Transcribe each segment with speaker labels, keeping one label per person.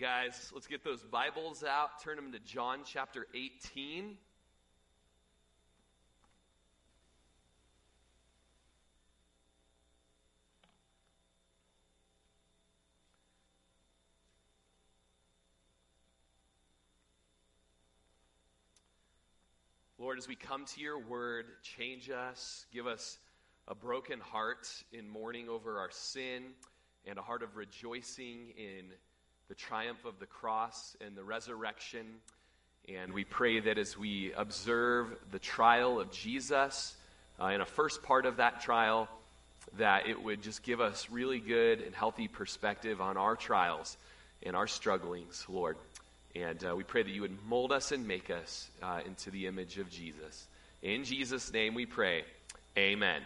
Speaker 1: Guys, let's get those Bibles out. Turn them to John chapter 18. Lord, as we come to your word, change us, give us a broken heart in mourning over our sin, and a heart of rejoicing in the triumph of the cross and the resurrection. And we pray that as we observe the trial of Jesus, uh, in a first part of that trial, that it would just give us really good and healthy perspective on our trials and our strugglings, Lord. And uh, we pray that you would mold us and make us uh, into the image of Jesus. In Jesus' name we pray. Amen.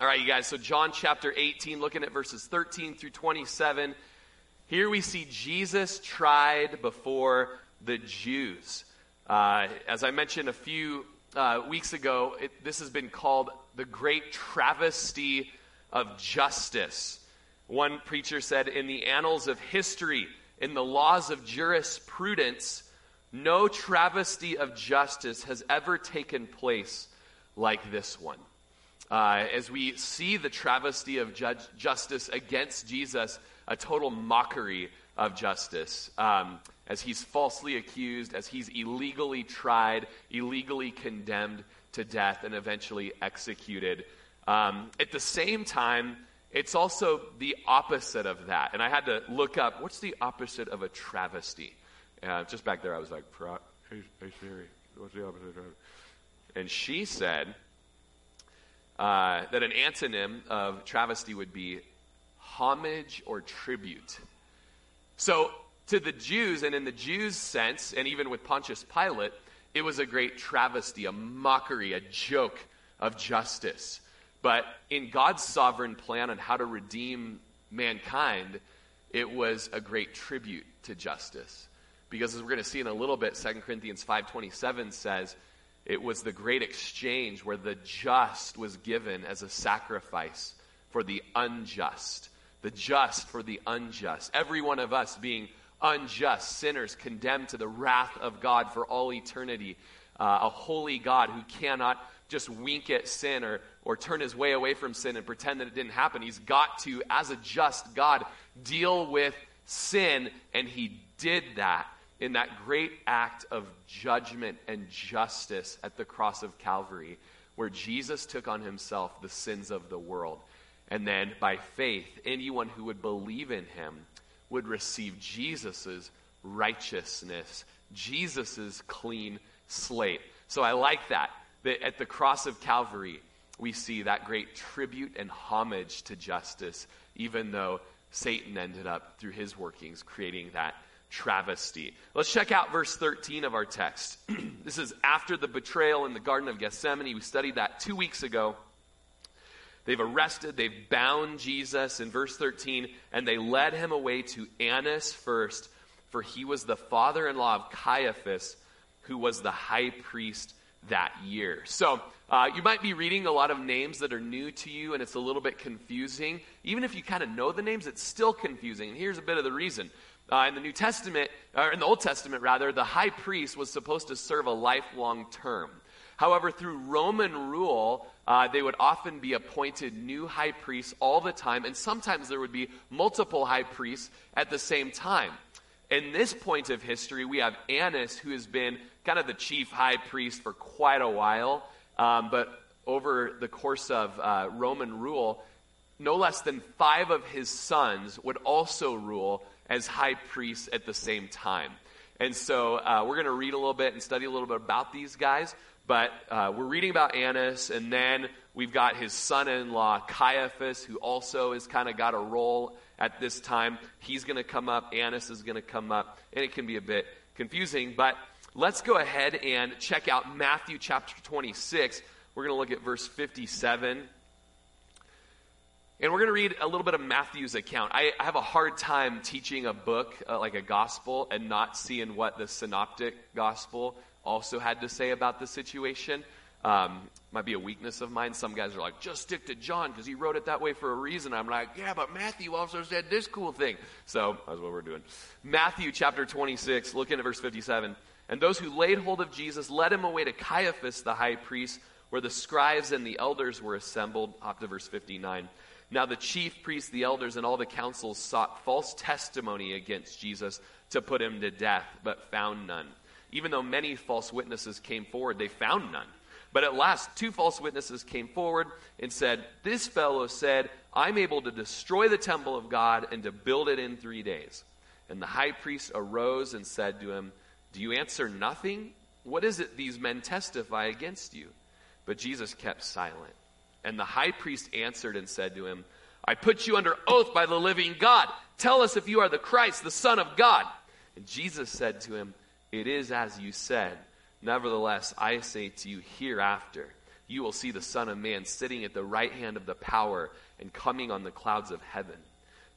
Speaker 1: All right, you guys, so John chapter 18, looking at verses 13 through 27. Here we see Jesus tried before the Jews. Uh, as I mentioned a few uh, weeks ago, it, this has been called the great travesty of justice. One preacher said, In the annals of history, in the laws of jurisprudence, no travesty of justice has ever taken place like this one. Uh, as we see the travesty of judge, justice against Jesus, a total mockery of justice, um, as he's falsely accused, as he's illegally tried, illegally condemned to death, and eventually executed. Um, at the same time, it's also the opposite of that. And I had to look up what's the opposite of a travesty? Uh, just back there, I was like, hey, hey Siri, what's the opposite of travesty? And she said uh, that an antonym of travesty would be homage or tribute. So, to the Jews, and in the Jews' sense, and even with Pontius Pilate, it was a great travesty, a mockery, a joke of justice. But in God's sovereign plan on how to redeem mankind, it was a great tribute to justice. Because as we're going to see in a little bit, 2 Corinthians 5.27 says, it was the great exchange where the just was given as a sacrifice for the unjust. The just for the unjust. Every one of us being unjust, sinners condemned to the wrath of God for all eternity. Uh, a holy God who cannot just wink at sin or, or turn his way away from sin and pretend that it didn't happen. He's got to, as a just God, deal with sin, and he did that in that great act of judgment and justice at the cross of Calvary, where Jesus took on himself the sins of the world. And then by faith, anyone who would believe in him would receive Jesus' righteousness, Jesus' clean slate. So I like that that at the cross of Calvary, we see that great tribute and homage to justice, even though Satan ended up, through his workings, creating that travesty. Let's check out verse 13 of our text. this is after the betrayal in the Garden of Gethsemane. We studied that two weeks ago. They've arrested, they've bound Jesus in verse 13, and they led him away to Annas first, for he was the father in law of Caiaphas, who was the high priest that year. So uh, you might be reading a lot of names that are new to you and it's a little bit confusing. Even if you kind of know the names, it's still confusing. And here's a bit of the reason. Uh, in the New Testament, or in the Old Testament rather, the high priest was supposed to serve a lifelong term. However, through Roman rule, uh, they would often be appointed new high priests all the time, and sometimes there would be multiple high priests at the same time. In this point of history, we have Annas, who has been kind of the chief high priest for quite a while. Um, but over the course of uh, Roman rule, no less than five of his sons would also rule as high priests at the same time. And so uh, we're going to read a little bit and study a little bit about these guys. But uh, we're reading about Annas, and then we've got his son in law, Caiaphas, who also has kind of got a role at this time. He's going to come up, Annas is going to come up, and it can be a bit confusing. But Let's go ahead and check out Matthew chapter 26. We're going to look at verse 57. And we're going to read a little bit of Matthew's account. I, I have a hard time teaching a book uh, like a gospel and not seeing what the synoptic gospel also had to say about the situation. Um, might be a weakness of mine. Some guys are like, just stick to John because he wrote it that way for a reason. I'm like, yeah, but Matthew also said this cool thing. So that's what we're doing. Matthew chapter 26, looking at verse 57. And those who laid hold of Jesus led him away to Caiaphas, the high priest, where the scribes and the elders were assembled. Up to verse 59. Now the chief priests, the elders, and all the councils sought false testimony against Jesus to put him to death, but found none. Even though many false witnesses came forward, they found none. But at last, two false witnesses came forward and said, This fellow said, I'm able to destroy the temple of God and to build it in three days. And the high priest arose and said to him, Do you answer nothing? What is it these men testify against you? But Jesus kept silent. And the high priest answered and said to him, I put you under oath by the living God. Tell us if you are the Christ, the Son of God. And Jesus said to him, It is as you said. Nevertheless, I say to you, hereafter, you will see the Son of Man sitting at the right hand of the power and coming on the clouds of heaven.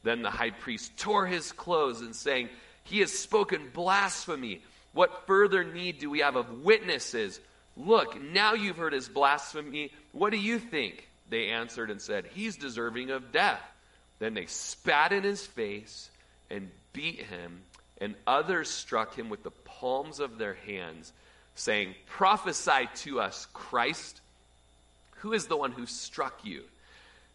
Speaker 1: Then the high priest tore his clothes and saying, He has spoken blasphemy. What further need do we have of witnesses? Look, now you've heard his blasphemy. What do you think? They answered and said, He's deserving of death. Then they spat in his face and beat him, and others struck him with the palms of their hands saying, Prophesy to us, Christ. Who is the one who struck you?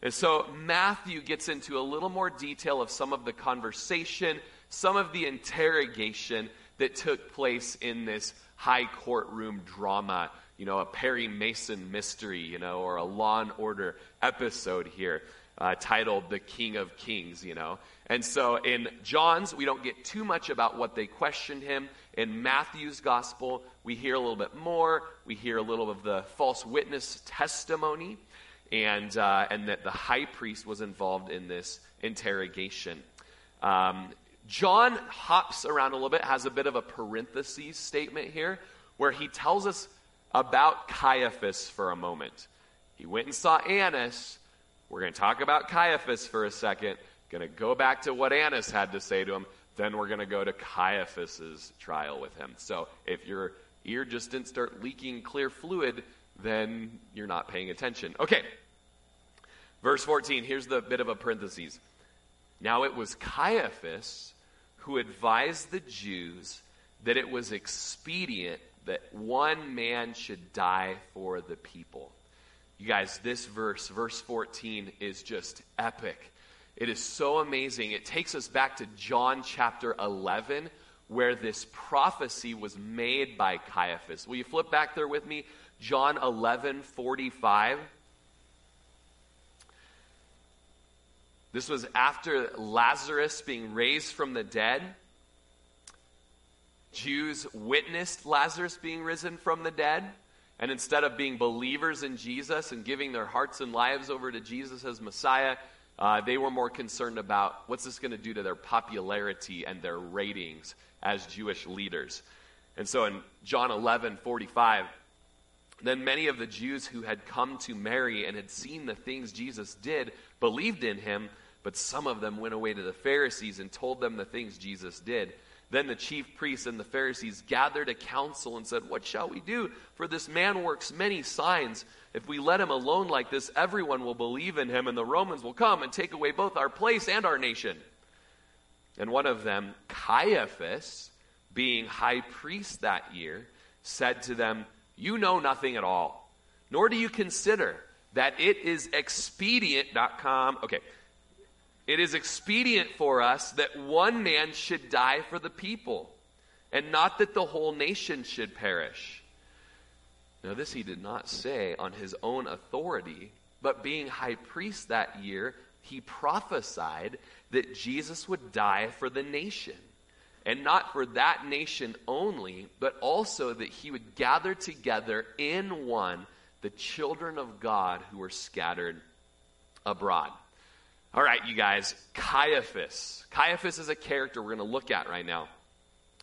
Speaker 1: And so Matthew gets into a little more detail of some of the conversation, some of the interrogation that took place in this high courtroom drama, you know, a Perry Mason mystery, you know, or a Law and Order episode here uh, titled The King of Kings, you know. And so in John's, we don't get too much about what they questioned him. In Matthew's gospel, we hear a little bit more. We hear a little of the false witness testimony, and, uh, and that the high priest was involved in this interrogation. Um, John hops around a little bit, has a bit of a parentheses statement here, where he tells us about Caiaphas for a moment. He went and saw Annas. We're going to talk about Caiaphas for a second. Going to go back to what Annas had to say to him. Then we're going to go to Caiaphas's trial with him. So if your ear just didn't start leaking clear fluid, then you're not paying attention. Okay. Verse 14, here's the bit of a parenthesis. Now it was Caiaphas who advised the Jews that it was expedient that one man should die for the people. You guys, this verse, verse 14, is just epic. It is so amazing. It takes us back to John chapter 11, where this prophecy was made by Caiaphas. Will you flip back there with me? John 11, 45. This was after Lazarus being raised from the dead. Jews witnessed Lazarus being risen from the dead. And instead of being believers in Jesus and giving their hearts and lives over to Jesus as Messiah, uh, they were more concerned about what's this going to do to their popularity and their ratings as Jewish leaders. And so in John 11 45, then many of the Jews who had come to Mary and had seen the things Jesus did believed in him, but some of them went away to the Pharisees and told them the things Jesus did. Then the chief priests and the Pharisees gathered a council and said, What shall we do? For this man works many signs. If we let him alone like this, everyone will believe in him, and the Romans will come and take away both our place and our nation. And one of them, Caiaphas, being high priest that year, said to them, You know nothing at all, nor do you consider that it is expedient.com. Okay, it is expedient for us that one man should die for the people, and not that the whole nation should perish. Now, this he did not say on his own authority, but being high priest that year, he prophesied that Jesus would die for the nation. And not for that nation only, but also that he would gather together in one the children of God who were scattered abroad. All right, you guys, Caiaphas. Caiaphas is a character we're going to look at right now.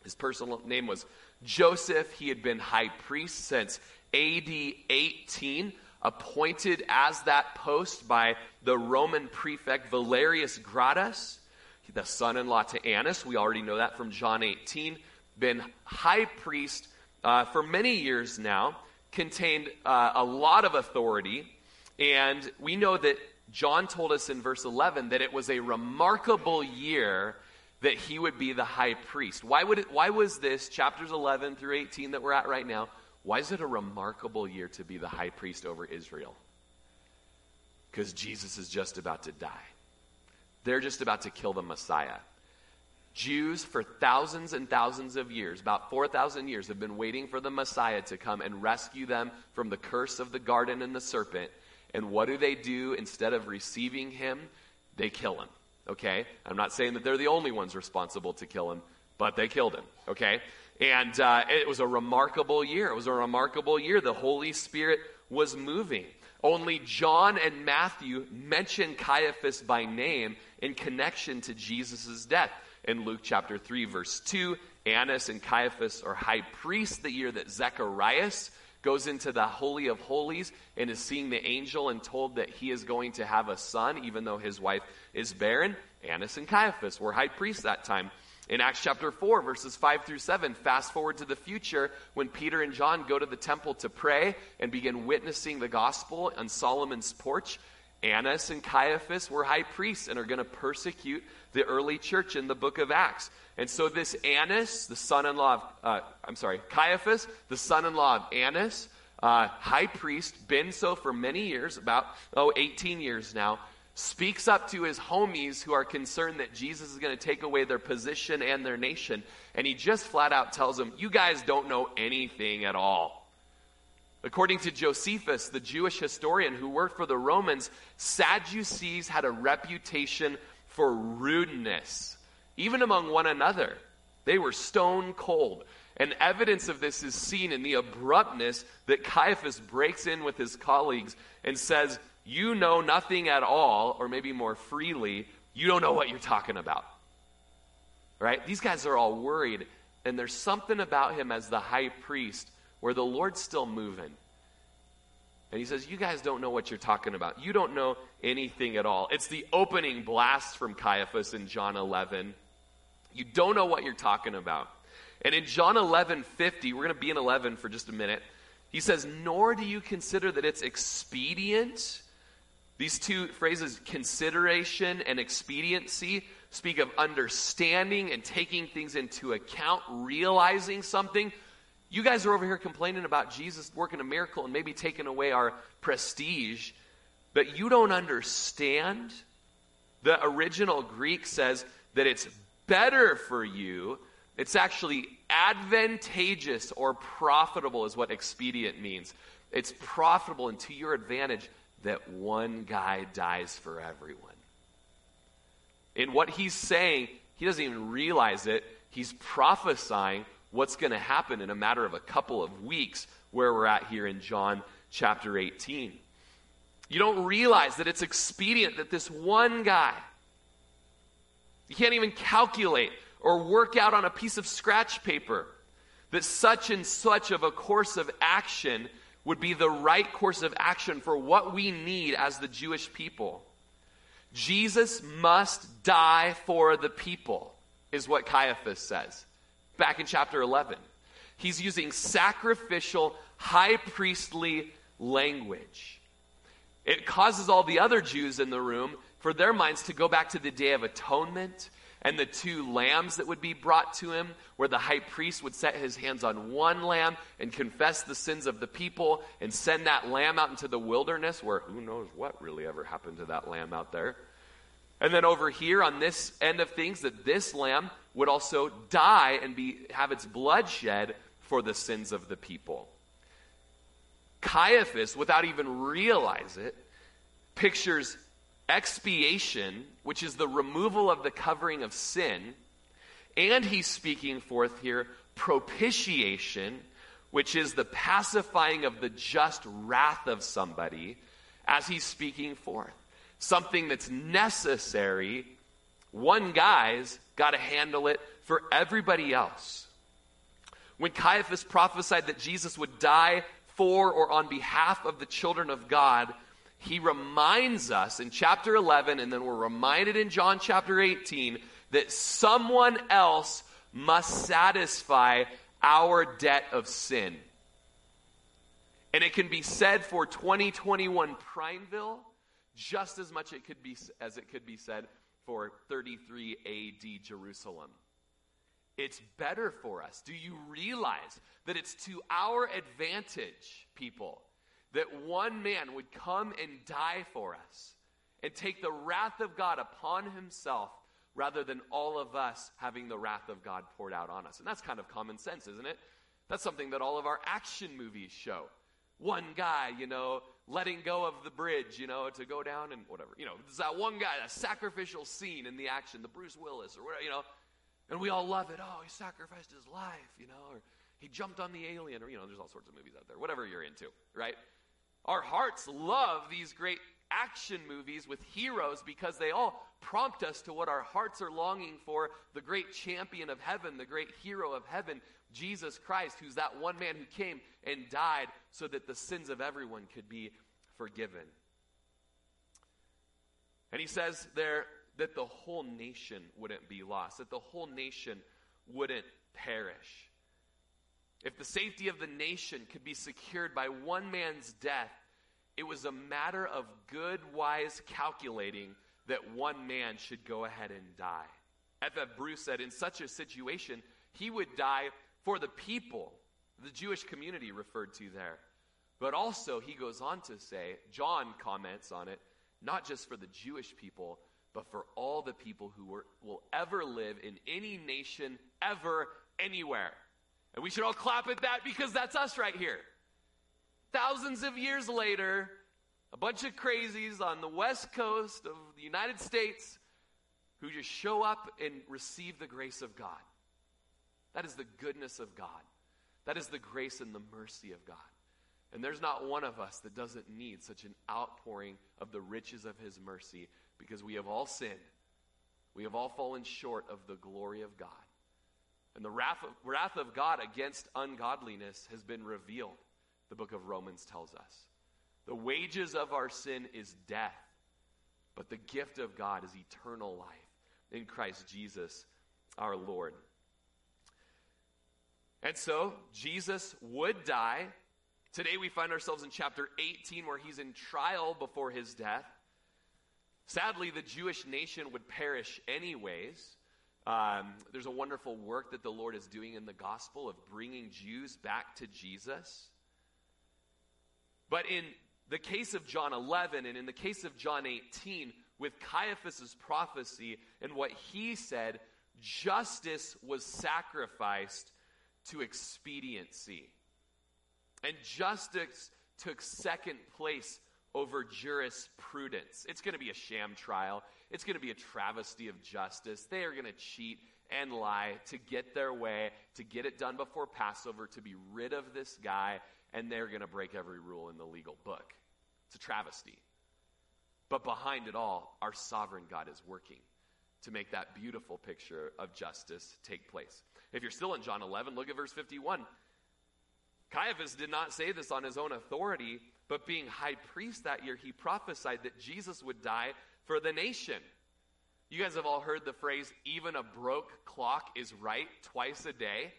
Speaker 1: His personal name was Joseph. He had been high priest since AD 18, appointed as that post by the Roman prefect Valerius Gratus, the son in law to Annas. We already know that from John 18. Been high priest uh, for many years now. Contained uh, a lot of authority, and we know that John told us in verse 11 that it was a remarkable year that he would be the high priest. Why, would it, why was this, chapters 11 through 18 that we're at right now, why is it a remarkable year to be the high priest over Israel? Because Jesus is just about to die. They're just about to kill the Messiah. Jews, for thousands and thousands of years, about 4,000 years, have been waiting for the Messiah to come and rescue them from the curse of the garden and the serpent. And what do they do instead of receiving him? They kill him. Okay? I'm not saying that they're the only ones responsible to kill him, but they killed him. Okay? And uh, it was a remarkable year. It was a remarkable year. The Holy Spirit was moving. Only John and Matthew mention Caiaphas by name in connection to Jesus' death. In Luke chapter 3, verse 2, Annas and Caiaphas are high priests the year that Zacharias goes into the Holy of Holies and is seeing the angel and told that he is going to have a son, even though his wife is barren. Annas and Caiaphas were high priests that time. In Acts chapter 4, verses 5 through 7, fast forward to the future when Peter and John go to the temple to pray and begin witnessing the gospel on Solomon's porch. Annas and Caiaphas were high priests and are going to persecute the early church in the book of Acts. And so, this Annas, the son in law of, uh, I'm sorry, Caiaphas, the son in law of Annas, uh, high priest, been so for many years, about, oh, 18 years now, speaks up to his homies who are concerned that Jesus is going to take away their position and their nation. And he just flat out tells them, You guys don't know anything at all. According to Josephus, the Jewish historian who worked for the Romans, Sadducees had a reputation for rudeness, even among one another. They were stone cold. And evidence of this is seen in the abruptness that Caiaphas breaks in with his colleagues and says, You know nothing at all, or maybe more freely, you don't know what you're talking about. Right? These guys are all worried, and there's something about him as the high priest where the Lord's still moving. And he says, You guys don't know what you're talking about. You don't know anything at all. It's the opening blast from Caiaphas in John 11. You don't know what you're talking about. And in John 11 50, we're going to be in 11 for just a minute. He says, Nor do you consider that it's expedient. These two phrases, consideration and expediency, speak of understanding and taking things into account, realizing something you guys are over here complaining about Jesus working a miracle and maybe taking away our prestige, but you don't understand. The original Greek says that it's better for you. It's actually advantageous or profitable, is what expedient means. It's profitable and to your advantage that one guy dies for everyone. In what he's saying, he doesn't even realize it. He's prophesying what's going to happen in a matter of a couple of weeks, where we're at here in John chapter 18. You don't realize that it's expedient that this one guy, you can't even calculate or work out on a piece of scratch paper that such and such of a course of action would be the right course of action for what we need as the Jewish people. Jesus must die for the people, is what Caiaphas says back in chapter 11. He's using sacrificial, high priestly language. It causes all the other Jews in the room for their minds to go back to the Day of Atonement and the two lambs that would be brought to him, where the high priest would set his hands on one lamb and confess the sins of the people and send that lamb out into the wilderness, where who knows what really ever happened to that lamb out there. And then over here on this end of things, that this lamb would also die and be, have its blood shed for the sins of the people. Caiaphas, without even realize it, pictures expiation, which is the removal of the covering of sin, and he's speaking forth here propitiation, which is the pacifying of the just wrath of somebody as he's speaking forth. Something that's necessary. One guy's got to handle it for everybody else. When Caiaphas prophesied that Jesus would die for or on behalf of the children of God, he reminds us in chapter 11, and then we're reminded in John chapter 18, that someone else must satisfy our debt of sin. And it can be said for 2021 Prineville just as much it could be, as it could be said for 33 AD Jerusalem. It's better for us. Do you realize that it's to our advantage, people, that one man would come and die for us and take the wrath of God upon himself rather than all of us having the wrath of God poured out on us? And that's kind of common sense, isn't it? That's something that all of our action movies show. One guy, you know, letting go of the bridge, you know, to go down and whatever. You know, there's that one guy, that sacrificial scene in the action, the Bruce Willis or whatever, you know, and we all love it. Oh, he sacrificed his life, you know, or he jumped on the alien, or, you know, there's all sorts of movies out there, whatever you're into, right? Our hearts love these great action movies with heroes because they all prompt us to what our hearts are longing for the great champion of heaven, the great hero of heaven, Jesus Christ, who's that one man who came and died so that the sins of everyone could be forgiven. And he says there that the whole nation wouldn't be lost, that the whole nation wouldn't perish. If the safety of the nation could be secured by one man's death, it was a matter of good, wise calculating that one man should go ahead and die. F.F. Bruce said, in such a situation, he would die for the people, the Jewish community referred to there. But also, he goes on to say, John comments on it, not just for the Jewish people, but for all the people who were, will ever live in any nation, ever, anywhere. And we should all clap at that because that's us right here. Thousands of years later, a bunch of crazies on the west coast of the United States who just show up and receive the grace of God. That is the goodness of God. That is the grace and the mercy of God. And there's not one of us that doesn't need such an outpouring of the riches of his mercy because we have all sinned. We have all fallen short of the glory of God. And the wrath of, wrath of God against ungodliness has been revealed, the book of Romans tells us. The wages of our sin is death, but the gift of God is eternal life in Christ Jesus our Lord. And so, Jesus would die. Today we find ourselves in chapter 18 where he's in trial before his death. Sadly, the Jewish nation would perish anyways. Um, there's a wonderful work that the Lord is doing in the gospel of bringing Jews back to Jesus. But in the case of John 11 and in the case of John 18, with Caiaphas' prophecy and what he said, justice was sacrificed to expediency. And justice took second place over jurisprudence. It's going to be a sham trial. It's going to be a travesty of justice. They are going to cheat and lie to get their way, to get it done before Passover, to be rid of this guy, and they're going to break every rule in the legal book. It's a travesty. But behind it all, our sovereign God is working to make that beautiful picture of justice take place. If you're still in John 11, look at verse 51. Caiaphas did not say this on his own authority, but being high priest that year, he prophesied that Jesus would die for the nation. You guys have all heard the phrase, even a broke clock is right twice a day.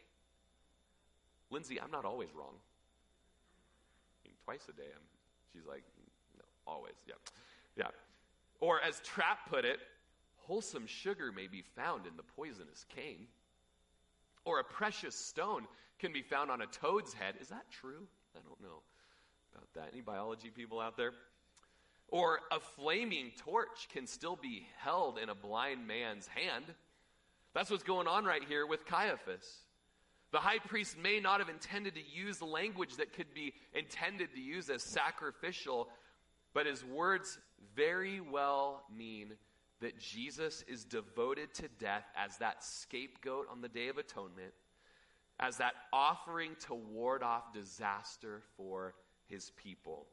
Speaker 1: Lindsay, I'm not always wrong. I mean, twice a day, I'm, she's like, no, always, yeah. Yeah. Or as Trapp put it, wholesome sugar may be found in the poisonous cane. Or a precious stone can be found on a toad's head. Is that true? I don't know about that. Any biology people out there? Or a flaming torch can still be held in a blind man's hand. That's what's going on right here with Caiaphas. The high priest may not have intended to use language that could be intended to use as sacrificial, but his words very well mean that Jesus is devoted to death as that scapegoat on the Day of Atonement, as that offering to ward off disaster for his people.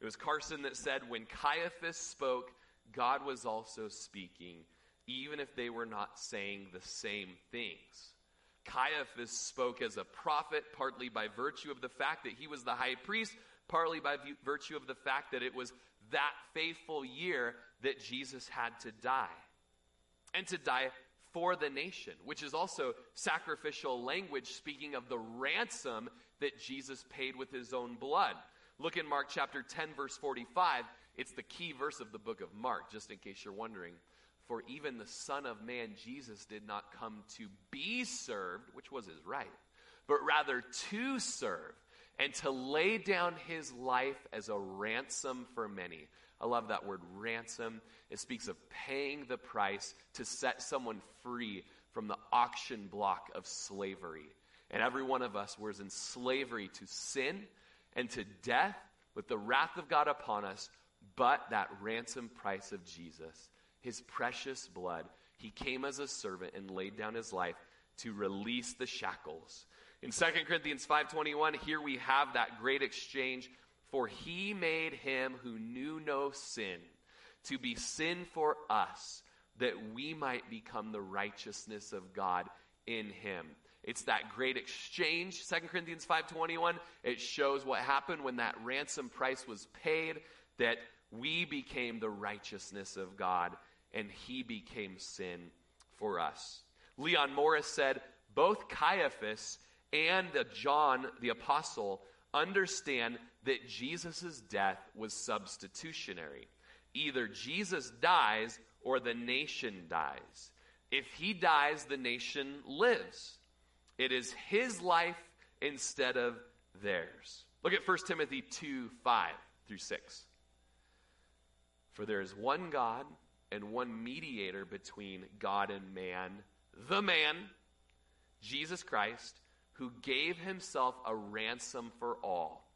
Speaker 1: It was Carson that said, when Caiaphas spoke, God was also speaking, even if they were not saying the same things. Caiaphas spoke as a prophet, partly by virtue of the fact that he was the high priest, partly by virtue of the fact that it was that faithful year that Jesus had to die. And to die for the nation, which is also sacrificial language speaking of the ransom that Jesus paid with his own blood. Look in Mark chapter 10, verse 45. It's the key verse of the book of Mark, just in case you're wondering. For even the Son of Man, Jesus, did not come to be served, which was his right, but rather to serve and to lay down his life as a ransom for many. I love that word ransom. It speaks of paying the price to set someone free from the auction block of slavery. And every one of us was in slavery to sin and to death with the wrath of God upon us, but that ransom price of Jesus, his precious blood. He came as a servant and laid down his life to release the shackles. In 2 Corinthians 5:21, here we have that great exchange, for he made him who knew no sin to be sin for us that we might become the righteousness of God in him. It's that great exchange, 2 Corinthians 5:21. It shows what happened when that ransom price was paid that we became the righteousness of God and he became sin for us. Leon Morris said, both Caiaphas and John the apostle understand that Jesus' death was substitutionary. Either Jesus dies or the nation dies. If he dies, the nation lives. It is his life instead of theirs. Look at 1 Timothy 2 5 through 6. For there is one God and one mediator between God and man, the man, Jesus Christ, who gave himself a ransom for all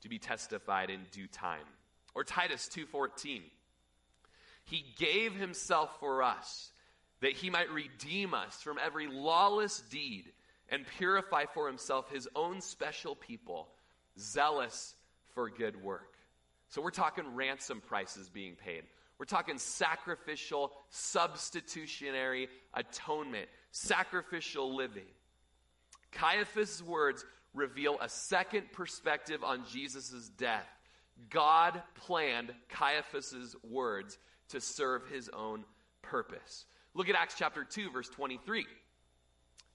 Speaker 1: to be testified in due time. Or Titus 2:14. He gave himself for us that he might redeem us from every lawless deed and purify for himself his own special people, zealous for good work. So we're talking ransom prices being paid. We're talking sacrificial, substitutionary atonement, sacrificial living. Caiaphas' words reveal a second perspective on Jesus' death. God planned Caiaphas' words to serve his own purpose. Look at Acts chapter 2, verse 23.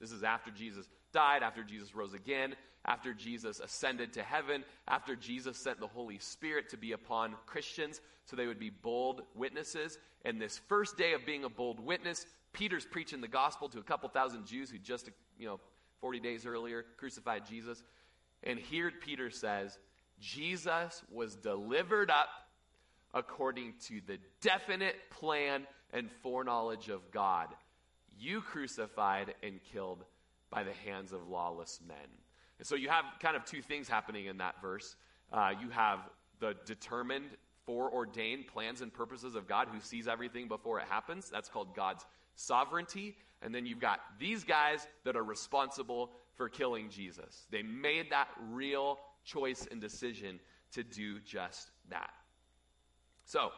Speaker 1: This is after Jesus died, after Jesus rose again, after Jesus ascended to heaven, after Jesus sent the Holy Spirit to be upon Christians so they would be bold witnesses. And this first day of being a bold witness, Peter's preaching the gospel to a couple thousand Jews who just, you know, 40 days earlier crucified Jesus. And here Peter says, Jesus was delivered up according to the definite plan and foreknowledge of God. You crucified and killed by the hands of lawless men. And so you have kind of two things happening in that verse. Uh, you have the determined, foreordained plans and purposes of God who sees everything before it happens. That's called God's sovereignty. And then you've got these guys that are responsible for killing Jesus. They made that real choice and decision to do just that. So,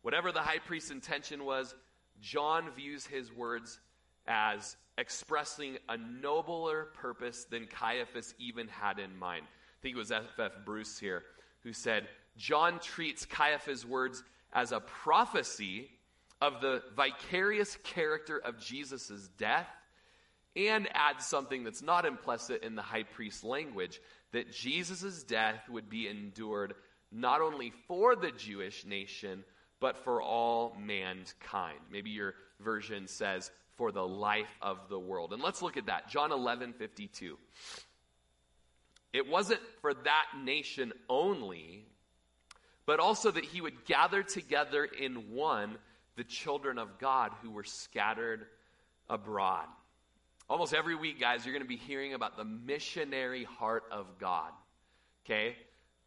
Speaker 1: whatever the high priest's intention was, John views his words as expressing a nobler purpose than Caiaphas even had in mind. I think it was F. F. Bruce here who said, John treats Caiaphas' words as a prophecy of the vicarious character of Jesus' death and adds something that's not implicit in the high priest's language that Jesus' death would be endured not only for the Jewish nation, but for all mankind. Maybe your version says, for the life of the world. And let's look at that. John 11, 52. It wasn't for that nation only, but also that he would gather together in one the children of God who were scattered abroad. Almost every week, guys, you're going to be hearing about the missionary heart of God. Okay?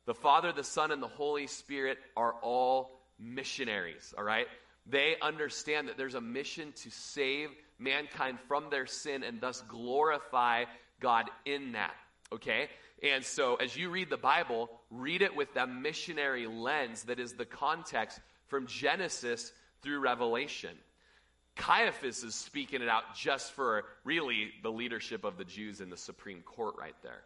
Speaker 1: The Father, the Son, and the Holy Spirit are all missionaries, all right? They understand that there's a mission to save mankind from their sin and thus glorify God in that, okay? And so as you read the Bible, read it with that missionary lens that is the context from Genesis through Revelation. Caiaphas is speaking it out just for really the leadership of the Jews in the Supreme Court right there.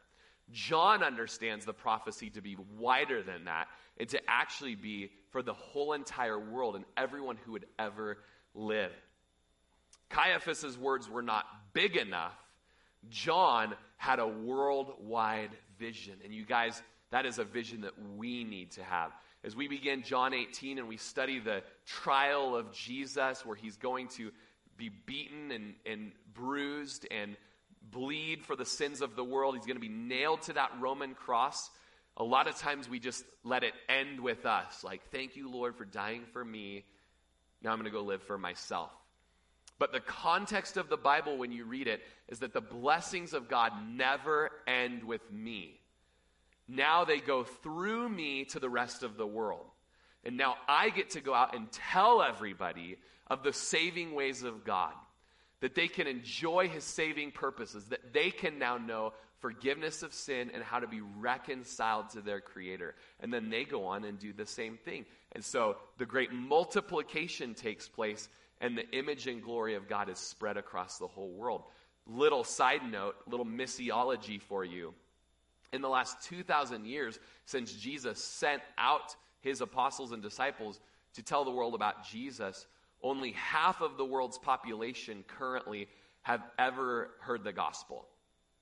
Speaker 1: John understands the prophecy to be wider than that and to actually be for the whole entire world and everyone who would ever live. Caiaphas's words were not big enough. John had a worldwide vision. And you guys, that is a vision that we need to have. As we begin John 18 and we study the trial of Jesus, where he's going to be beaten and, and bruised and bleed for the sins of the world, he's going to be nailed to that Roman cross. A lot of times we just let it end with us like, thank you, Lord, for dying for me. Now I'm going to go live for myself. But the context of the Bible, when you read it, is that the blessings of God never end with me. Now they go through me to the rest of the world. And now I get to go out and tell everybody of the saving ways of God, that they can enjoy his saving purposes, that they can now know forgiveness of sin and how to be reconciled to their Creator. And then they go on and do the same thing. And so the great multiplication takes place, and the image and glory of God is spread across the whole world. Little side note, little missiology for you. In the last 2,000 years, since Jesus sent out his apostles and disciples to tell the world about Jesus, only half of the world's population currently have ever heard the gospel.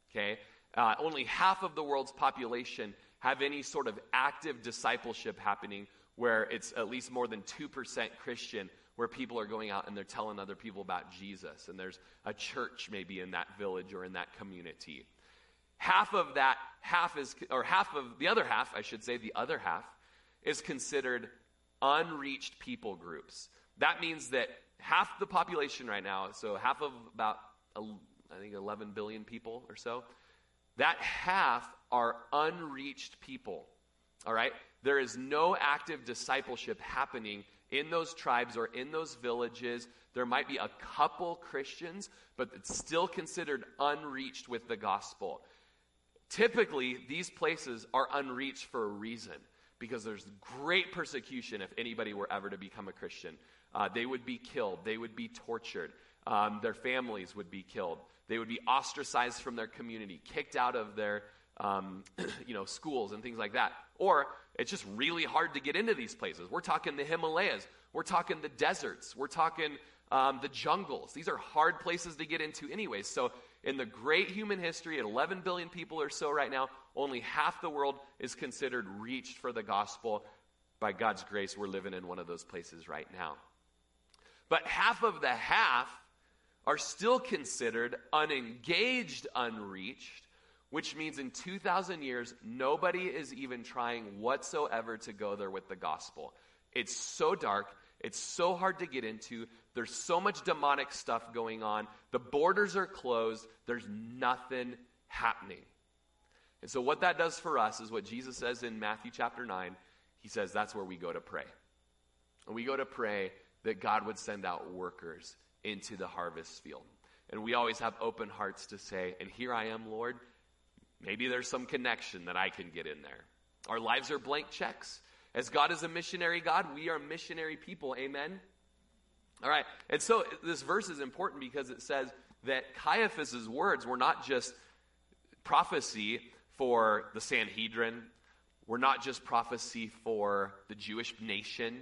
Speaker 1: Okay? Uh, only half of the world's population have any sort of active discipleship happening where it's at least more than 2% Christian, where people are going out and they're telling other people about Jesus. And there's a church maybe in that village or in that community. Half of that, half is, or half of the other half, I should say, the other half, is considered unreached people groups. That means that half the population right now, so half of about, I think, 11 billion people or so, that half are unreached people. All right? There is no active discipleship happening in those tribes or in those villages. There might be a couple Christians, but it's still considered unreached with the gospel. Typically, these places are unreached for a reason because there's great persecution if anybody were ever to become a Christian. Uh, they would be killed, they would be tortured, um, their families would be killed. They would be ostracized from their community, kicked out of their um, you know, schools and things like that. Or it's just really hard to get into these places. We're talking the Himalayas. We're talking the deserts. We're talking um, the jungles. These are hard places to get into, anyways. So, in the great human history, at 11 billion people or so right now, only half the world is considered reached for the gospel. By God's grace, we're living in one of those places right now. But half of the half are still considered unengaged, unreached, which means in 2,000 years, nobody is even trying whatsoever to go there with the gospel. It's so dark. It's so hard to get into. There's so much demonic stuff going on. The borders are closed. There's nothing happening. And so, what that does for us is what Jesus says in Matthew chapter 9. He says that's where we go to pray. And we go to pray that God would send out workers into the harvest field. And we always have open hearts to say, and here I am, Lord. Maybe there's some connection that I can get in there. Our lives are blank checks. As God is a missionary God, we are missionary people. Amen? All right. And so this verse is important because it says that Caiaphas's words were not just prophecy for the Sanhedrin, were not just prophecy for the Jewish nation,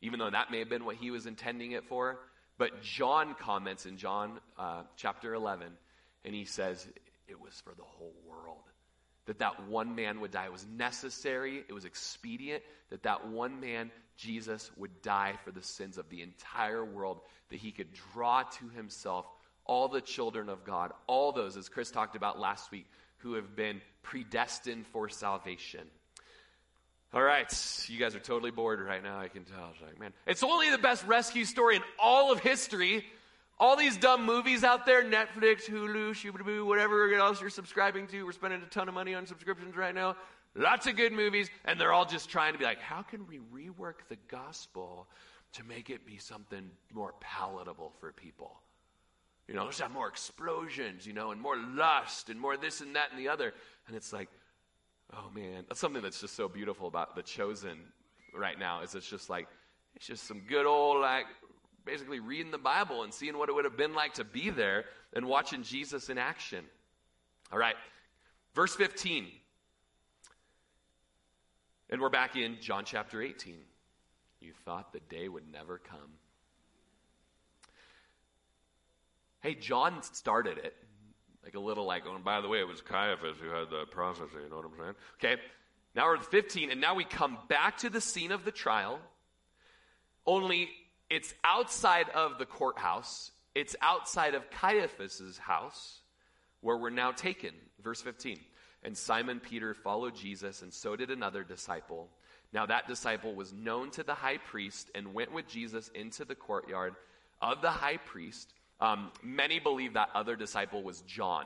Speaker 1: even though that may have been what he was intending it for. But John comments in John uh, chapter 11, and he says it was for the whole world. That that one man would die. It was necessary, it was expedient that that one man, Jesus, would die for the sins of the entire world, that he could draw to himself all the children of God, all those, as Chris talked about last week, who have been predestined for salvation. All right, you guys are totally bored right now. I can tell. It's like, man, it's only the best rescue story in all of history. All these dumb movies out there, Netflix, Hulu, Shubidoo, whatever else you're subscribing to. We're spending a ton of money on subscriptions right now. Lots of good movies, and they're all just trying to be like, how can we rework the gospel to make it be something more palatable for people? You know, let's have more explosions, you know, and more lust and more this and that and the other. And it's like, Oh man, that's something that's just so beautiful about the chosen right now. Is it's just like it's just some good old like basically reading the Bible and seeing what it would have been like to be there and watching Jesus in action. All right, verse 15. And we're back in John chapter 18. You thought the day would never come. hey, John started it. Like a little like, oh, and by the way, it was Caiaphas who had the prophecy, you know what I'm saying? Okay. Now we're at 15, and now we come back to the scene of the trial. Only it's outside of the courthouse, it's outside of Caiaphas's house where we're now taken. Verse 15. And Simon Peter followed Jesus, and so did another disciple. Now that disciple was known to the high priest and went with Jesus into the courtyard of the high priest. Um, many believe that other disciple was John.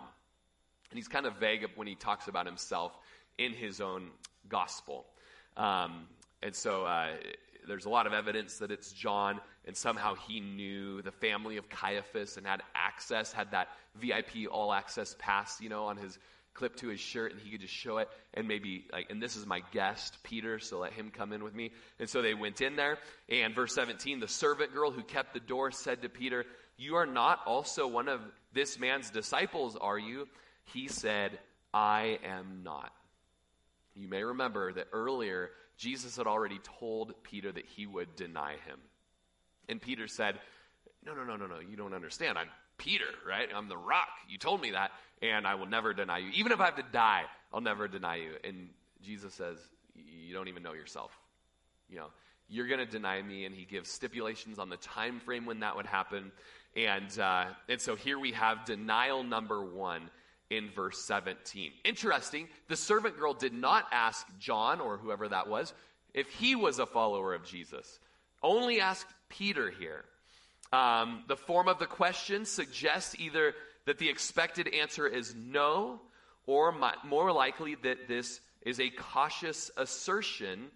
Speaker 1: And he's kind of vague when he talks about himself in his own gospel. Um, and so uh, there's a lot of evidence that it's John, and somehow he knew the family of Caiaphas and had access, had that VIP all access pass, you know, on his clip to his shirt, and he could just show it. And maybe, like, and this is my guest, Peter, so let him come in with me. And so they went in there, and verse 17, the servant girl who kept the door said to Peter, You are not also one of this man's disciples, are you? He said, I am not. You may remember that earlier Jesus had already told Peter that he would deny him. And Peter said, No, no, no, no, no, you don't understand. I'm Peter, right? I'm the rock. You told me that, and I will never deny you. Even if I have to die, I'll never deny you. And Jesus says, You don't even know yourself. You know, you're going to deny me, and he gives stipulations on the time frame when that would happen. And, uh, and so here we have denial number one in verse 17. Interesting, the servant girl did not ask John or whoever that was if he was a follower of Jesus, only asked Peter here. Um, the form of the question suggests either that the expected answer is no, or more likely that this is a cautious assertion.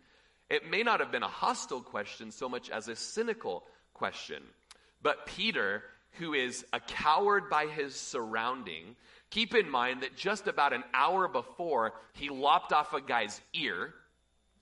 Speaker 1: It may not have been a hostile question so much as a cynical question. But Peter, who is a coward by his surrounding, Keep in mind that just about an hour before, he lopped off a guy's ear,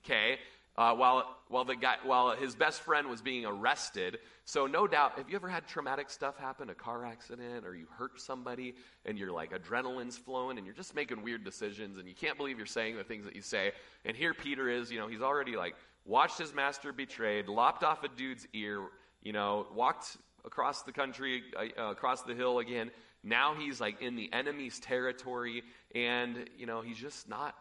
Speaker 1: okay, uh, while, while, the guy, while his best friend was being arrested. So, no doubt, have you ever had traumatic stuff happen, a car accident, or you hurt somebody, and you're like adrenaline's flowing, and you're just making weird decisions, and you can't believe you're saying the things that you say. And here Peter is, you know, he's already like watched his master betrayed, lopped off a dude's ear, you know, walked across the country, uh, across the hill again, now he's like in the enemy's territory, and, you know, he's just not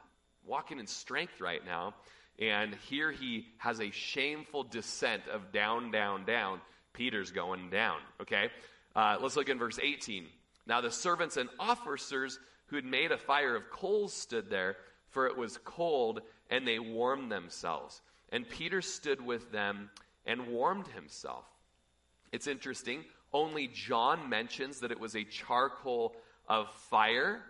Speaker 1: walking in strength right now. And here he has a shameful descent of down, down, down. Peter's going down, okay? Uh, let's look in verse 18. Now the servants and officers who had made a fire of coals stood there, for it was cold, and they warmed themselves. And Peter stood with them and warmed himself. It's interesting. Only John mentions that it was a charcoal of fire.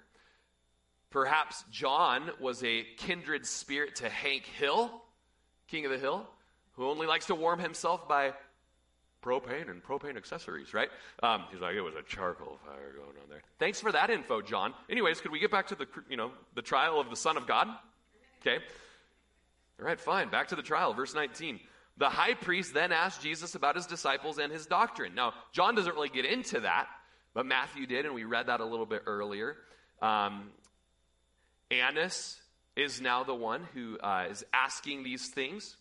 Speaker 1: Perhaps John was a kindred spirit to Hank Hill, king of the hill, who only likes to warm himself by propane and propane accessories, right? Um, he's like, it was a charcoal fire going on there. Thanks for that info, John. Anyways, could we get back to the, you know, the trial of the Son of God? Okay. All right, fine. Back to the trial, verse 19. The high priest then asked Jesus about his disciples and his doctrine. Now, John doesn't really get into that, but Matthew did, and we read that a little bit earlier. Um, Annas is now the one who uh, is asking these things,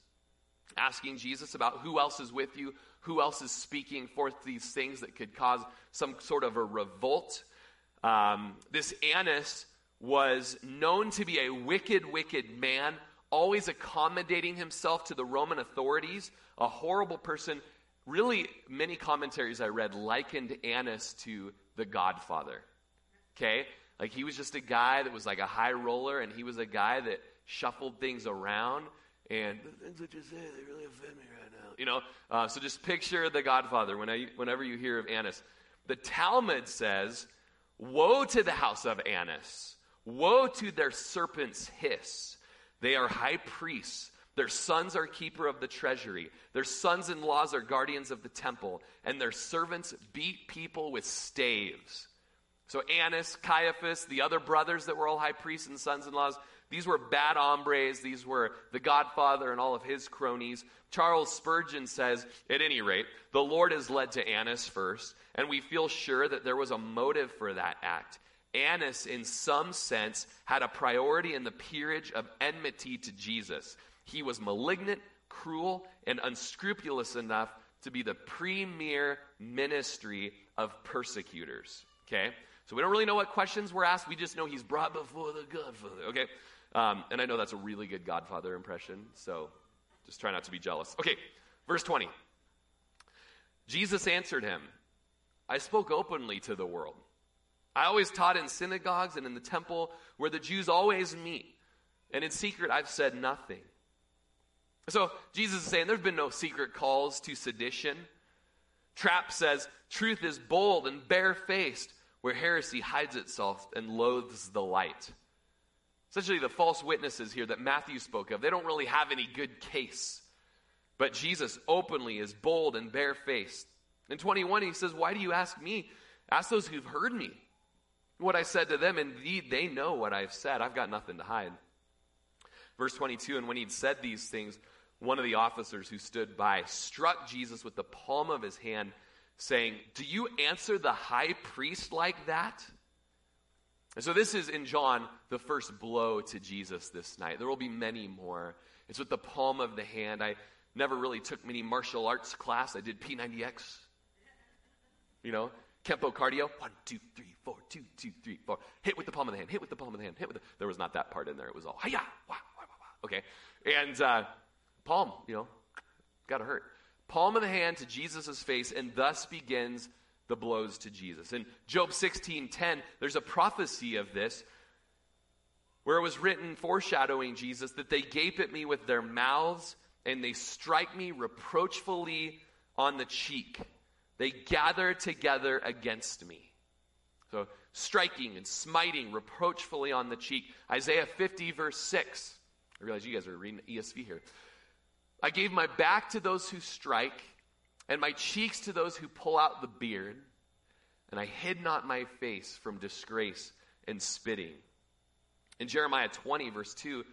Speaker 1: asking Jesus about who else is with you, who else is speaking forth these things that could cause some sort of a revolt. Um, this Annas was known to be a wicked, wicked man always accommodating himself to the Roman authorities, a horrible person. Really, many commentaries I read likened Annas to the Godfather. Okay? Like he was just a guy that was like a high roller, and he was a guy that shuffled things around. And the things that you say, they really offend me right now. You know? Uh, so just picture the Godfather when I, whenever you hear of Annas. The Talmud says, Woe to the house of Annas! Woe to their serpent's hiss! They are high priests. Their sons are keeper of the treasury. Their sons in laws are guardians of the temple. And their servants beat people with staves. So Annas, Caiaphas, the other brothers that were all high priests and sons in laws, these were bad hombres. These were the Godfather and all of his cronies. Charles Spurgeon says, at any rate, the Lord has led to Annas first, and we feel sure that there was a motive for that act. Annas, in some sense, had a priority in the peerage of enmity to Jesus. He was malignant, cruel, and unscrupulous enough to be the premier ministry of persecutors. Okay? So we don't really know what questions were asked. We just know he's brought before the Godfather. Okay? Um, and I know that's a really good Godfather impression, so just try not to be jealous. Okay, verse 20. Jesus answered him, I spoke openly to the world. I always taught in synagogues and in the temple where the Jews always meet. And in secret, I've said nothing. So Jesus is saying there's been no secret calls to sedition. Trapp says truth is bold and barefaced, where heresy hides itself and loathes the light. Essentially, the false witnesses here that Matthew spoke of, they don't really have any good case. But Jesus openly is bold and barefaced. In 21, he says, Why do you ask me? Ask those who've heard me. What I said to them, indeed, they know what I've said. I've got nothing to hide. Verse 22 And when he'd said these things, one of the officers who stood by struck Jesus with the palm of his hand, saying, Do you answer the high priest like that? And so, this is in John the first blow to Jesus this night. There will be many more. It's with the palm of the hand. I never really took many martial arts class. I did P90X. You know, Kempo cardio. One, two, three, four, two, two, three, four. Hit with the palm of the hand. Hit with the palm of the hand. Hit with the. There was not that part in there. It was all hiya, wow, wow, wow, wow. Okay, and uh, palm. You know, got to hurt. Palm of the hand to Jesus' face, and thus begins the blows to Jesus. In Job 16:10, there's a prophecy of this where it was written foreshadowing Jesus that they gape at me with their mouths and they strike me reproachfully on the cheek. They gather together against me. So, striking and smiting reproachfully on the cheek. Isaiah 50, verse 6. I realize you guys are reading ESV here. I gave my back to those who strike and my cheeks to those who pull out the beard, and I hid not my face from disgrace and spitting. In Jeremiah 20, verse 2,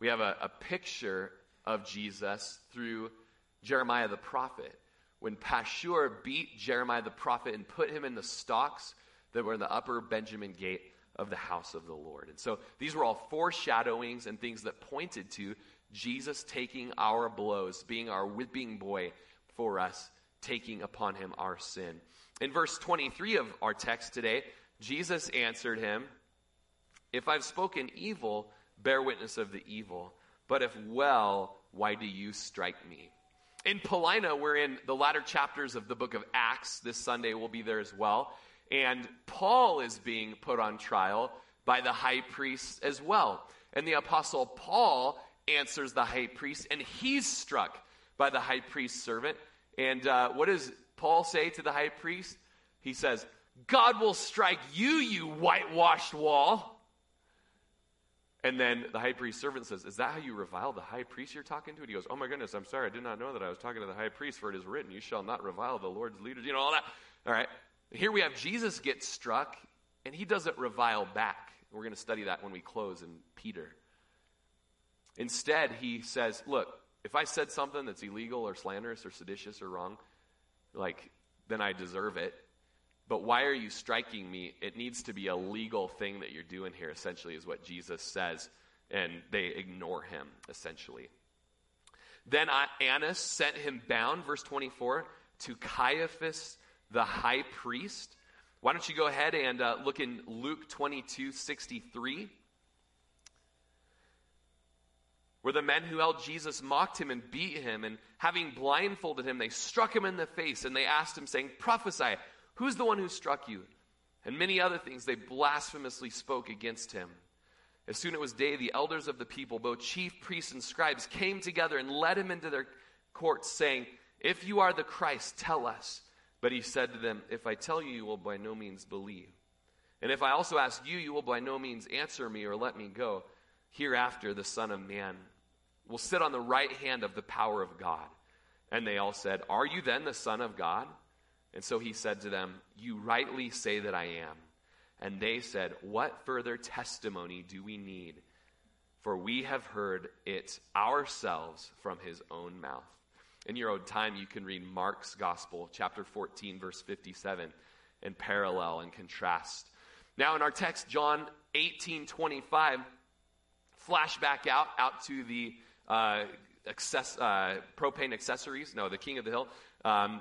Speaker 1: we have a, a picture of Jesus through Jeremiah the prophet. When Pashur beat Jeremiah the prophet and put him in the stocks that were in the upper Benjamin gate of the house of the Lord. And so these were all foreshadowings and things that pointed to Jesus taking our blows, being our whipping boy for us taking upon him our sin. In verse 23 of our text today, Jesus answered him, If I've spoken evil, bear witness of the evil. But if well, why do you strike me? In Paulina, we're in the latter chapters of the book of Acts. This Sunday we'll be there as well. And Paul is being put on trial by the high priest as well. And the apostle Paul answers the high priest, and he's struck by the high priest's servant. And uh, what does Paul say to the high priest? He says, God will strike you, you whitewashed wall. And then the high priest servant says, Is that how you revile the high priest you're talking to? And he goes, Oh my goodness, I'm sorry. I did not know that I was talking to the high priest, for it is written, You shall not revile the Lord's leaders. You know, all that. All right. Here we have Jesus get struck, and he doesn't revile back. We're going to study that when we close in Peter. Instead, he says, Look, if I said something that's illegal or slanderous or seditious or wrong, like, then I deserve it. But why are you striking me? It needs to be a legal thing that you're doing here, essentially, is what Jesus says. And they ignore him, essentially. Then Annas sent him bound, verse 24, to Caiaphas the high priest. Why don't you go ahead and uh, look in Luke 22 63 where the men who held Jesus mocked him and beat him, and having blindfolded him, they struck him in the face, and they asked him, saying, Prophesy, who's the one who struck you? And many other things they blasphemously spoke against him. As soon as it was day, the elders of the people, both chief priests and scribes, came together and led him into their courts, saying, If you are the Christ, tell us. But he said to them, If I tell you, you will by no means believe. And if I also ask you, you will by no means answer me or let me go. Hereafter, the Son of Man will sit on the right hand of the power of God. And they all said, Are you then the Son of God? And so he said to them, You rightly say that I am. And they said, What further testimony do we need? For we have heard it ourselves from his own mouth. In your own time, you can read Mark's Gospel, chapter 14, verse 57, and parallel and contrast. Now, in our text, John 18 25, flashback out, out to the uh, access, uh, propane accessories. No, the king of the hill. Um,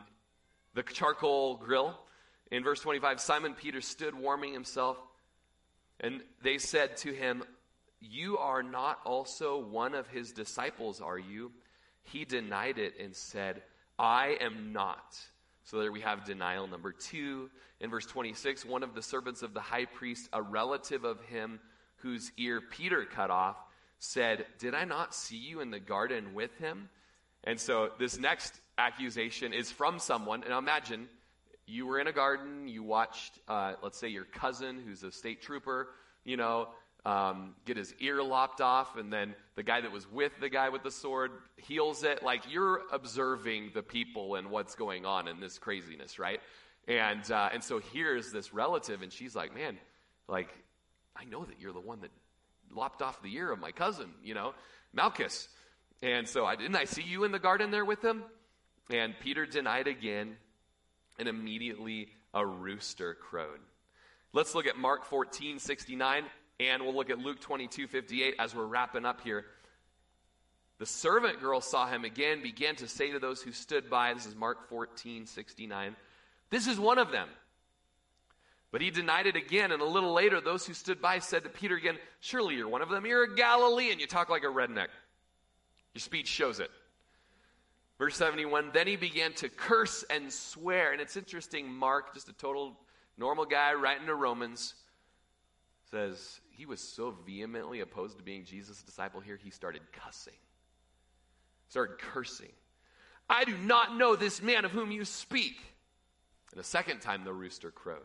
Speaker 1: the charcoal grill. In verse 25, Simon Peter stood warming himself, and they said to him, You are not also one of his disciples, are you? He denied it and said, I am not. So there we have denial number two. In verse 26, one of the servants of the high priest, a relative of him whose ear Peter cut off, said, Did I not see you in the garden with him? And so this next accusation is from someone. And imagine you were in a garden, you watched, uh, let's say, your cousin who's a state trooper, you know, um, get his ear lopped off, and then the guy that was with the guy with the sword heals it. Like you're observing the people and what's going on in this craziness, right? And uh, and so here's this relative, and she's like, "Man, like I know that you're the one that lopped off the ear of my cousin, you know, Malchus." And so I didn't I see you in the garden there with him? And Peter denied again, and immediately a rooster crowed. Let's look at Mark 14, 69. And we'll look at Luke 22 58 as we're wrapping up here. The servant girl saw him again, began to say to those who stood by, this is Mark 14 69, this is one of them. But he denied it again, and a little later, those who stood by said to Peter again, Surely you're one of them. You're a Galilean. You talk like a redneck. Your speech shows it. Verse 71 Then he began to curse and swear. And it's interesting, Mark, just a total normal guy writing to Romans, says he was so vehemently opposed to being Jesus' disciple here, he started cussing. Started cursing. I do not know this man of whom you speak. And a second time the rooster crowed.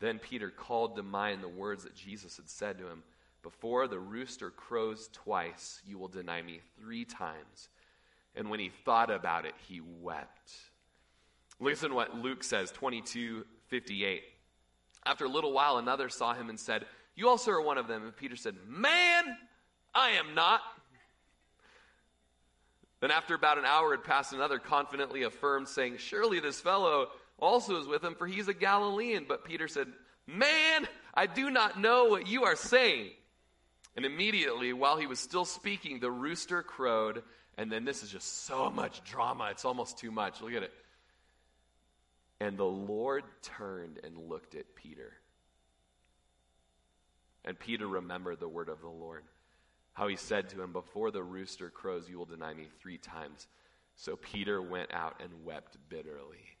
Speaker 1: Then Peter called to mind the words that Jesus had said to him Before the rooster crows twice, you will deny me three times. And when he thought about it, he wept. Listen what Luke says, 22 58. After a little while, another saw him and said, You also are one of them. And Peter said, Man, I am not. Then, after about an hour had passed, another confidently affirmed, saying, Surely this fellow also is with him, for he's a Galilean. But Peter said, Man, I do not know what you are saying. And immediately, while he was still speaking, the rooster crowed. And then this is just so much drama. It's almost too much. Look at it. And the Lord turned and looked at Peter. And Peter remembered the word of the Lord, how he said to him, Before the rooster crows, you will deny me three times. So Peter went out and wept bitterly.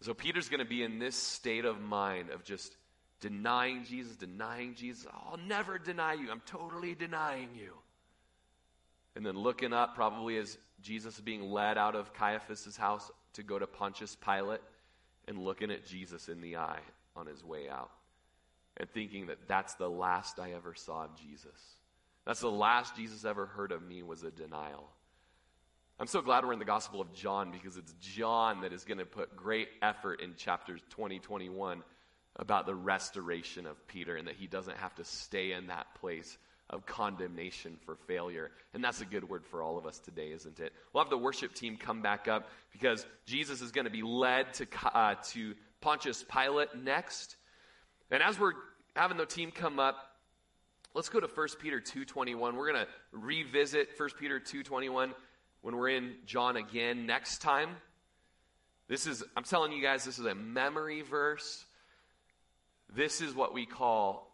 Speaker 1: So Peter's going to be in this state of mind of just denying Jesus, denying Jesus. I'll never deny you. I'm totally denying you. And then looking up, probably as Jesus being led out of Caiaphas' house to go to Pontius Pilate, and looking at Jesus in the eye on his way out and thinking that that's the last I ever saw of Jesus. That's the last Jesus ever heard of me was a denial. I'm so glad we're in the Gospel of John because it's John that is going to put great effort in chapters 20, 21 about the restoration of Peter and that he doesn't have to stay in that place of condemnation for failure. And that's a good word for all of us today, isn't it? We'll have the worship team come back up because Jesus is going to be led to, uh, to Pontius Pilate next. And as we're having the team come up, let's go to 1 Peter 2.21. We're going to revisit 1 Peter 2.21 when we're in John again next time. This is, I'm telling you guys, this is a memory verse. This is what we call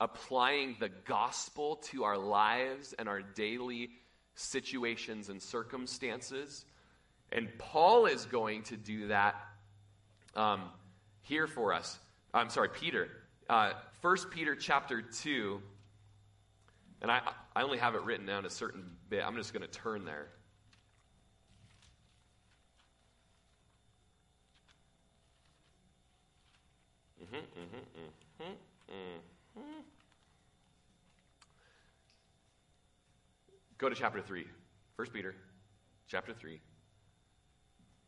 Speaker 1: applying the gospel to our lives and our daily situations and circumstances. And Paul is going to do that um, here for us. I'm sorry, Peter. Uh, 1 Peter chapter 2. And I, I only have it written down a certain bit. I'm just going to turn there. Mm-hmm, mm-hmm, mm-hmm, Go to chapter 3. 1 Peter chapter 3.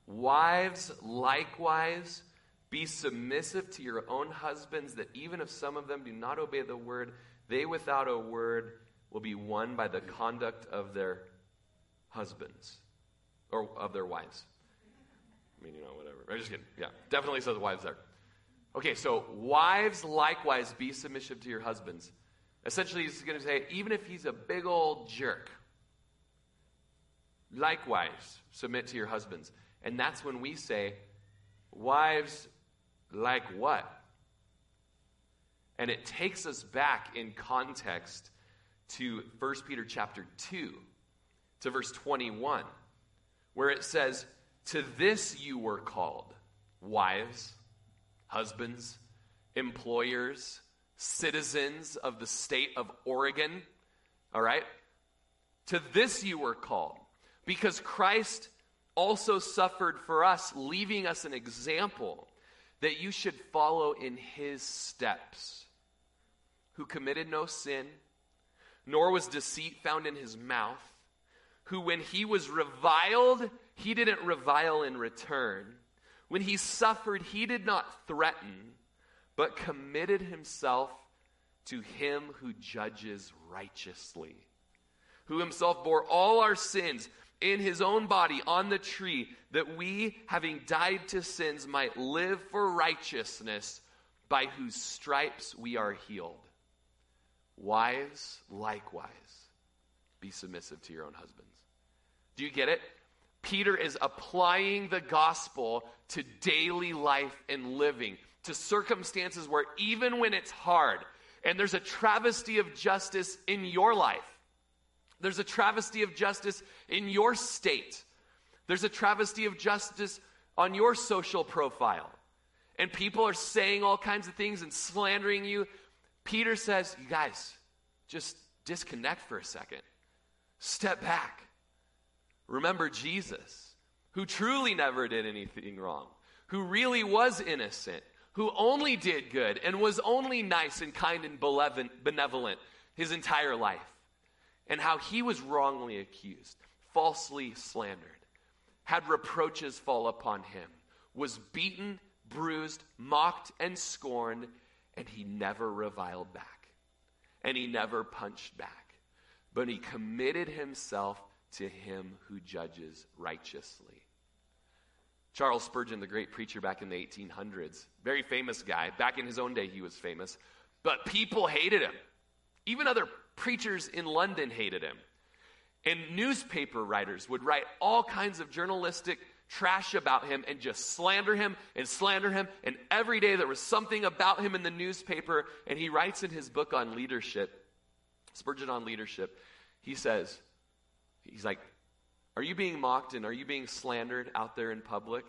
Speaker 1: Wives, likewise, be submissive to your own husbands, that even if some of them do not obey the word, they without a word will be won by the conduct of their husbands or of their wives. I mean, you know, whatever. I'm just kidding. Yeah, definitely says wives there. Okay, so wives likewise be submissive to your husbands. Essentially, he's going to say, even if he's a big old jerk, likewise submit to your husbands. And that's when we say, Wives, like what? And it takes us back in context to 1 Peter chapter 2, to verse 21, where it says, To this you were called, wives, husbands, employers, citizens of the state of Oregon. All right? To this you were called, because Christ also suffered for us, leaving us an example that you should follow in his steps, who committed no sin, nor was deceit found in his mouth, who, when he was reviled, he didn't revile in return. When he suffered, he did not threaten, but committed himself to him who judges righteously, who himself bore all our sins in his own body on the tree, that we, having died to sins, might live for righteousness, by whose stripes we are healed. Wives, likewise, be submissive to your own husbands. Do you get it? Peter is applying the gospel to daily life and living, to circumstances where even when it's hard, and there's a travesty of justice in your life, there's a travesty of justice in your state. There's a travesty of justice on your social profile. And people are saying all kinds of things and slandering you. Peter says, You guys, just disconnect for a second. Step back. Remember Jesus, who truly never did anything wrong, who really was innocent, who only did good and was only nice and kind and benevolent his entire life and how he was wrongly accused, falsely slandered, had reproaches fall upon him, was beaten, bruised, mocked, and scorned, and he never reviled back. And he never punched back. But he committed himself to him who judges righteously. Charles Spurgeon, the great preacher back in the 1800s, very famous guy. Back in his own day, he was famous. But people hated him. Even other preachers in London hated him. And newspaper writers would write all kinds of journalistic trash about him and just slander him and slander him. And every day there was something about him in the newspaper. And he writes in his book on leadership, Spurgeon on leadership, he says, he's like, Are you being mocked and are you being slandered out there in public?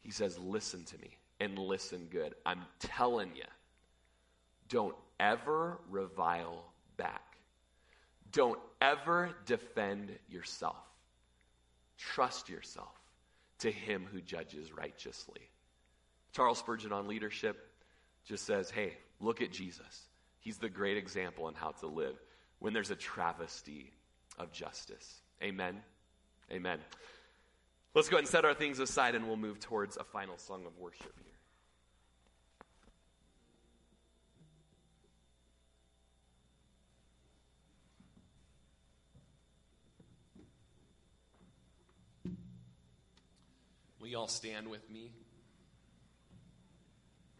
Speaker 1: He says, Listen to me and listen good. I'm telling you, don't ever revile back. Don't ever defend yourself. Trust yourself to him who judges righteously. Charles Spurgeon on leadership just says, hey, look at Jesus. He's the great example on how to live when there's a travesty of justice. Amen. Amen. Let's go ahead and set our things aside and we'll move towards a final song of worship here. Will you all stand with me?